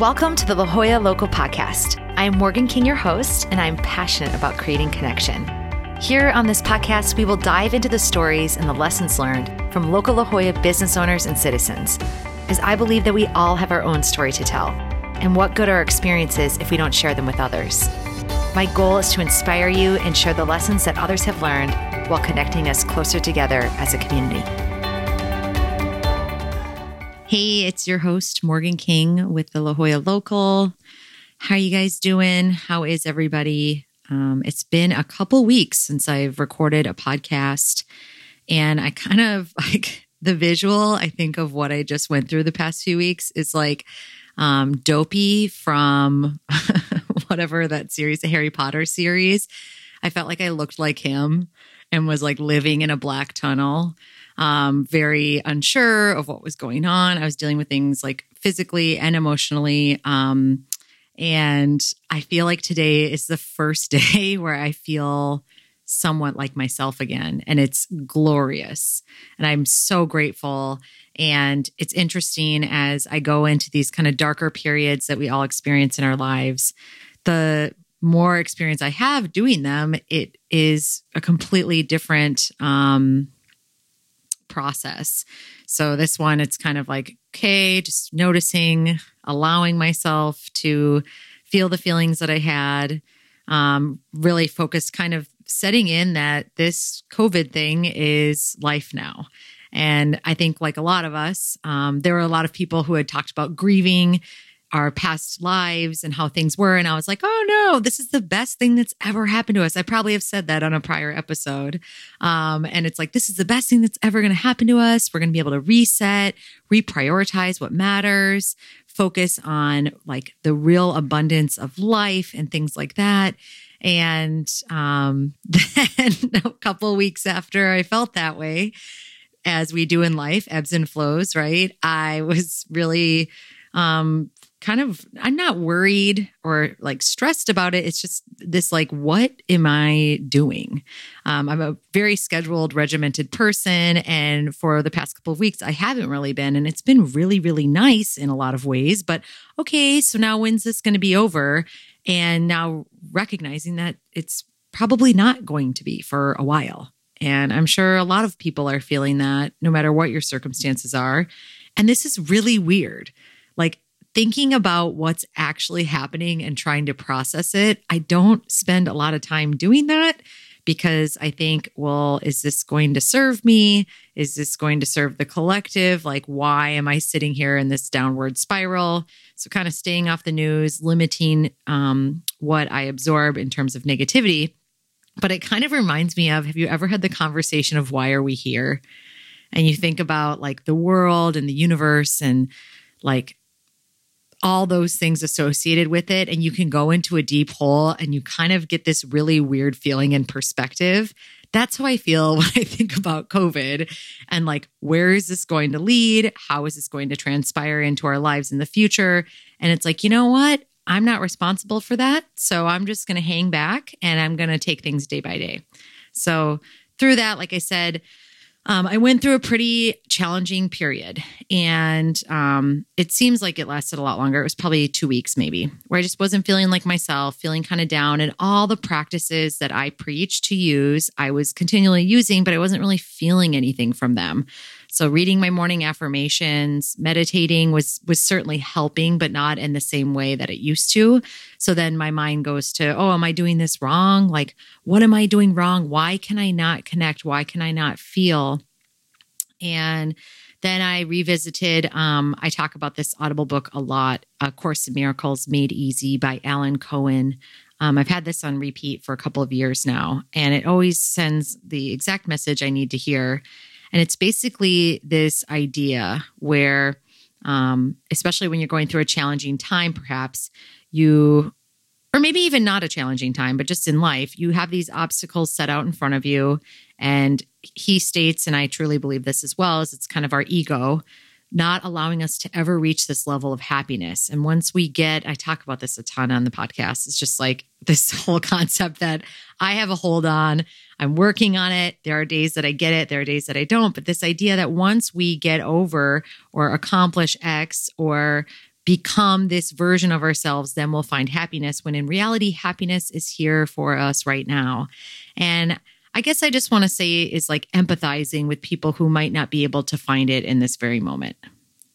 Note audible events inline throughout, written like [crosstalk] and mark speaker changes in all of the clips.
Speaker 1: Welcome to the La Jolla Local Podcast. I'm Morgan King, your host, and I'm passionate about creating connection. Here on this podcast, we will dive into the stories and the lessons learned from local La Jolla business owners and citizens, as I believe that we all have our own story to tell. And what good are experiences if we don't share them with others? My goal is to inspire you and share the lessons that others have learned while connecting us closer together as a community. Hey, it's your host, Morgan King with the La Jolla Local. How are you guys doing? How is everybody? Um, it's been a couple weeks since I've recorded a podcast, and I kind of [laughs] like the visual. I think of what I just went through the past few weeks is like um, Dopey from [laughs] whatever that series, the Harry Potter series. I felt like I looked like him and was like living in a black tunnel um, very unsure of what was going on. I was dealing with things like physically and emotionally. Um, and I feel like today is the first [laughs] day where I feel somewhat like myself again. And it's glorious. And I'm so grateful. And it's interesting as I go into these kind of darker periods that we all experience in our lives. The more experience I have doing them, it is a completely different um, process. So this one, it's kind of like, okay, just noticing, allowing myself to feel the feelings that I had, um, really focused, kind of setting in that this COVID thing is life now. And I think, like a lot of us, um, there were a lot of people who had talked about grieving our past lives and how things were. And I was like, oh no, this is the best thing that's ever happened to us. I probably have said that on a prior episode. Um, and it's like, this is the best thing that's ever going to happen to us. We're going to be able to reset, reprioritize what matters, focus on like the real abundance of life and things like that. And um, [laughs] then a couple weeks after I felt that way, as we do in life, ebbs and flows, right? I was really um, kind of I'm not worried or like stressed about it. It's just this like, what am I doing? Um, I'm a very scheduled, regimented person, and for the past couple of weeks, I haven't really been, and it's been really, really nice in a lot of ways. But okay, so now when's this going to be over? And now recognizing that it's probably not going to be for a while. And I'm sure a lot of people are feeling that no matter what your circumstances are. And this is really weird. Thinking about what's actually happening and trying to process it, I don't spend a lot of time doing that because I think, well, is this going to serve me? Is this going to serve the collective? Like, why am I sitting here in this downward spiral? So, kind of staying off the news, limiting um, what I absorb in terms of negativity. But it kind of reminds me of have you ever had the conversation of why are we here? And you think about like the world and the universe and like all those things associated with it. And you can go into a deep hole and you kind of get this really weird feeling and perspective. That's how I feel [laughs] when I think about COVID and like, where is this going to lead? How is this going to transpire into our lives in the future? And it's like, you know what? I'm not responsible for that. So I'm just going to hang back and I'm going to take things day by day. So through that, like I said, um, I went through a pretty challenging period, and um, it seems like it lasted a lot longer. It was probably two weeks, maybe, where I just wasn't feeling like myself, feeling kind of down. And all the practices that I preach to use, I was continually using, but I wasn't really feeling anything from them. So reading my morning affirmations, meditating was was certainly helping, but not in the same way that it used to. So then my mind goes to, oh, am I doing this wrong? Like, what am I doing wrong? Why can I not connect? Why can I not feel? And then I revisited, um, I talk about this Audible book a lot, A Course in Miracles Made Easy by Alan Cohen. Um, I've had this on repeat for a couple of years now, and it always sends the exact message I need to hear. And it's basically this idea where, um, especially when you're going through a challenging time, perhaps you, or maybe even not a challenging time, but just in life, you have these obstacles set out in front of you. And he states, and I truly believe this as well, is it's kind of our ego not allowing us to ever reach this level of happiness. And once we get, I talk about this a ton on the podcast, it's just like [laughs] this whole concept that I have a hold on. I'm working on it. There are days that I get it, there are days that I don't. But this idea that once we get over or accomplish X or become this version of ourselves, then we'll find happiness. When in reality, happiness is here for us right now. And I guess I just want to say is like empathizing with people who might not be able to find it in this very moment.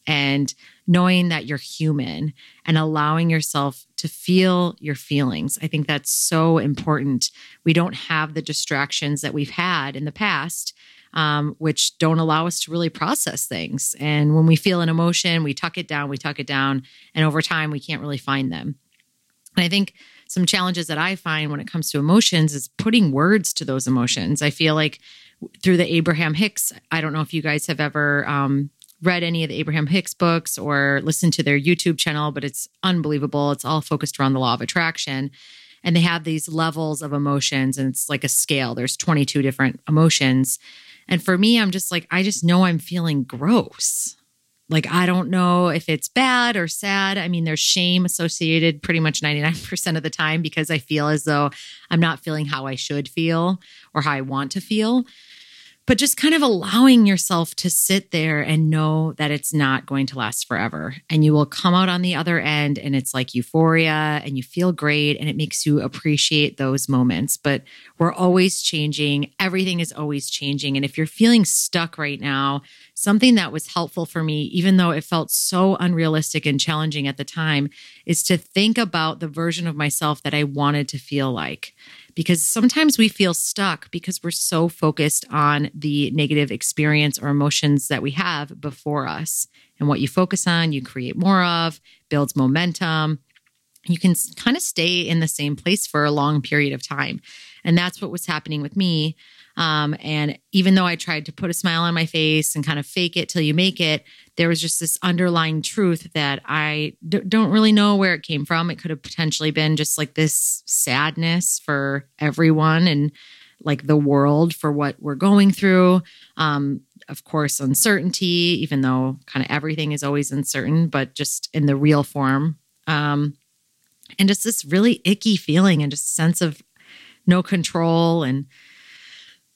Speaker 1: And knowing that you're human and allowing yourself to feel your feelings. I think that's so important. We don't have the distractions that we've had in the past um, which don't allow us to really process things. And when we feel an emotion, we tuck it down, we tuck it down, and over time, we can't really find them. And I think some challenges that I find when it comes to emotions is putting words to those emotions. I feel like through the Abraham Hicks, I don't know if you guys have ever um, read any of the Abraham Hicks books or listened to their YouTube channel, but it's unbelievable. It's all focused around the law of attraction. And they have these levels of emotions, and it's like a scale. There's 22 different emotions. And for me, I'm just like, I just know I'm feeling gross. Like, I don't know if it's bad or sad. I mean, there's shame associated pretty much 99% of the time because I feel as though I'm not feeling how I should feel or how I want to feel but just kind of allowing yourself to sit there and know that it's not going to last forever. And you will come out on the other end and it's like euphoria and you feel great and it makes you appreciate those moments. But we're always changing, everything is always changing. And if you're feeling stuck right now, something that was helpful for me, even though it felt so unrealistic and challenging at the time, is to think about the version of myself that I wanted to feel like because sometimes we feel stuck because we're so focused on the negative experience or emotions that we have before us. And what you focus on, you create more of, builds momentum. You can kind of stay in the same place for a long period of time. And that's what was happening with me. Um, and even though I tried to put a smile on my face and kind of fake it till you make it, there was just this underlying truth that I d- don't really know where it came from. It could have potentially been just like this sadness for everyone and like the world for what we're going through. Um, of course, uncertainty, even though kind of everything is always uncertain, but just in the real form. Um, and just this really icky feeling and just sense of no control and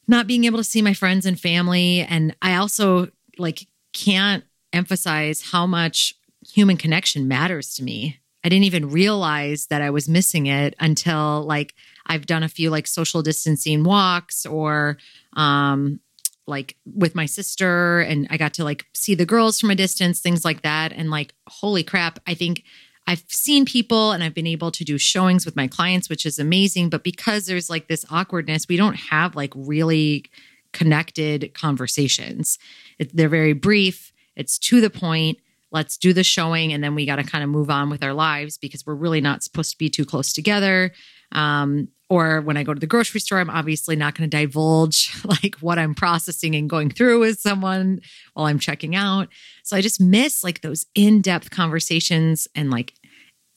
Speaker 1: not being able to see my friends and family. And I also like can't emphasize how much human connection matters to me. I didn't even realize that I was missing it until like I've done a few like social distancing walks or um like with my sister and I got to like see the girls from a distance, things like that. And like, holy crap, I think I've seen people and I've been able to do showings with my clients, which is amazing. But because there's like this awkwardness, we don't have like really connected conversations. It, they're very brief, it's to the point. Let's do the showing and then we got to kind of move on with our lives because we're really not supposed to be too close together. Um, or when I go to the grocery store, I'm obviously not going to divulge [laughs] like what I'm processing and going through with someone while I'm checking out. So I just miss like those in-depth conversations and like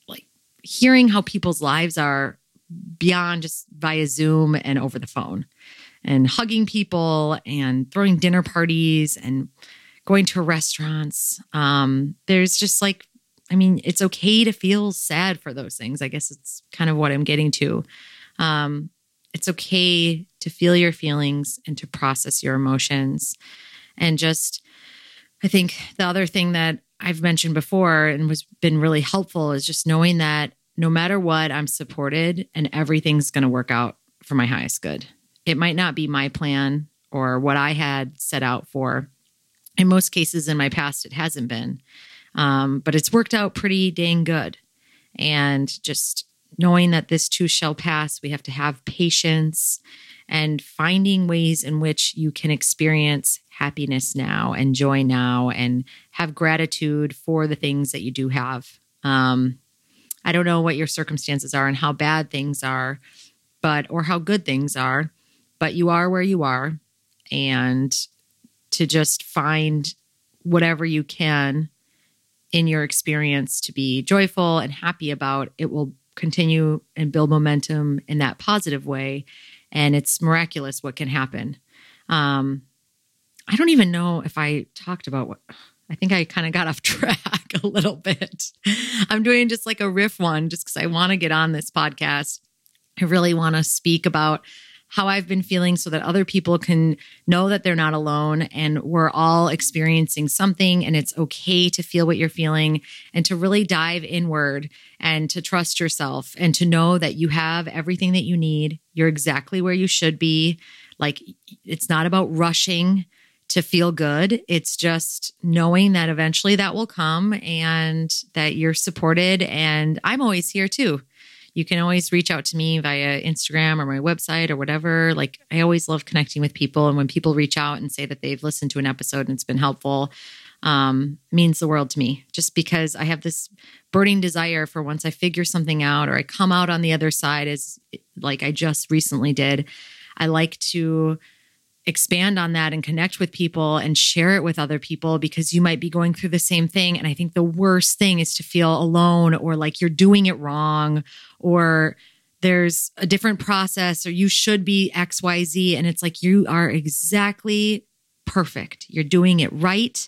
Speaker 1: like hearing how people's lives are beyond just via Zoom and over the phone and hugging people and throwing dinner parties and going to restaurants. Um, there's just like, I mean, it's okay to feel sad for those things. I guess it's kind of what I'm getting to. Um, it's okay to feel your feelings and to process your emotions. And just, I think the other thing that I've mentioned before and was been really helpful is just knowing that no matter what, I'm supported and everything's going to work out for my highest good. It might not be my plan or what I had set out for. In most cases in my past, it hasn't been. Um, but it's worked out pretty dang good. And just knowing that this too shall pass, we have to have patience and finding ways in which you can experience happiness now and joy now and have gratitude for the things that you do have. Um, I don't know what your circumstances are and how bad things are, but or how good things are, but you are where you are. And to just find whatever you can in your experience to be joyful and happy about, it will continue and build momentum in that positive way. And it's miraculous what can happen. Um, I don't even know if I talked about what I think I kind of got off [laughs] track a little bit. I'm doing just like a riff one just because I want to get on this podcast. I really want to speak about how I've been feeling so that other people can know that they're not alone and we're all experiencing something and it's okay to feel what you're feeling and to really dive inward and to trust yourself and to know that you have everything that you need. You're exactly where you should be. Like it's not about rushing to feel good. It's just knowing that eventually that will come and that you're supported. And I'm always here too. You can always reach out to me via Instagram or my website or whatever. Like, I always love connecting with people. And when people reach out and say that they've listened to an episode and it's been helpful, um, means the world to me just because I have this burning desire for once I figure something out or I come out on the other side, as like I just recently did. I like to expand on that and connect with people and share it with other people because you might be going through the same thing. And I think the worst thing is to feel alone or like you're doing it wrong or there's a different process or you should be XYZ. And it's like you are exactly perfect. You're doing it right.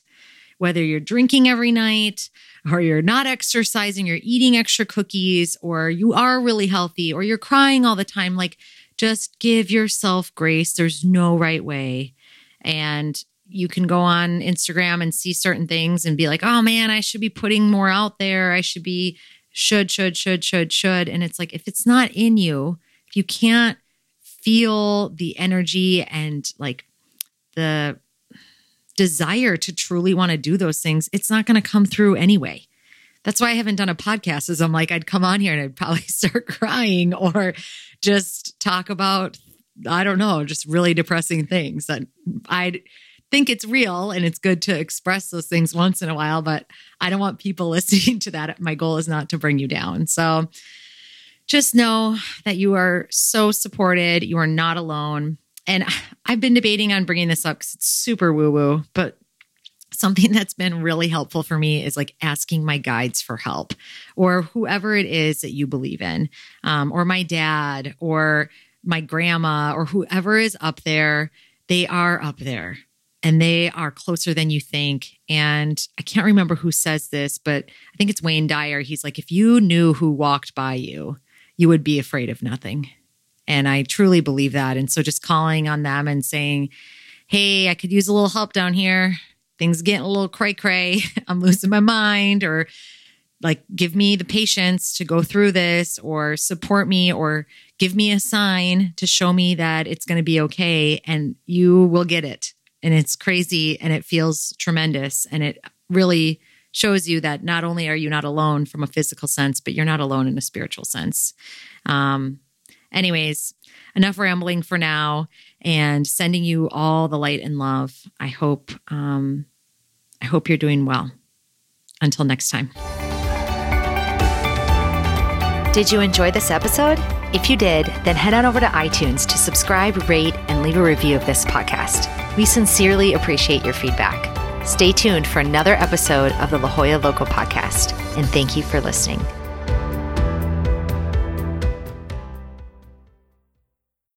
Speaker 1: Whether you're drinking every night or you're not exercising, you're eating extra cookies, or you are really healthy, or you're crying all the time, like just give yourself grace. There's no right way. And you can go on Instagram and see certain things and be like, oh man, I should be putting more out there. I should be, should, should, should, should, should. And it's like, if it's not in you, if you can't feel the energy and like the desire to truly want to do those things, it's not going to come through anyway. That's why I haven't done a podcast is I'm like, I'd come on here and I'd probably [laughs] start crying or just talk about, I don't know, just really depressing things that I think it's real and it's good to express those things once in a while, but I don't want people [laughs] listening to that. My goal is not to bring you down. So just know that you are so supported. You are not alone. And [laughs] I've been debating on bringing this up because it's super woo woo, but something [laughs] that's been really helpful for me is like asking my guides for help or whoever it is that you believe in, um, or my dad or my grandma or whoever is up there. They are up there and they are closer than you think. And I can't remember who says this, but I think it's Wayne Dyer. He's like, if you knew who walked by you, you would be afraid of nothing. And I truly believe that. And so just calling on them and saying, Hey, I could use a little help down here things getting a little cray cray, [laughs] I'm losing my mind, or like give me the patience to go through this, or support me, or give me a sign to show me that it's going to be okay. And you will get it. And it's crazy and it feels tremendous. And it really shows you that not only are you not alone from a physical sense, but you're not alone in a spiritual sense. Um, anyways, enough rambling for now and sending you all the light and love. I hope um, I hope you're doing well. Until next time.
Speaker 2: Did you enjoy this episode? If you did, then head on over to iTunes to subscribe, rate, and leave a review of this podcast. We sincerely appreciate your feedback. Stay tuned for another episode of the La Jolla Local podcast, and thank you for listening.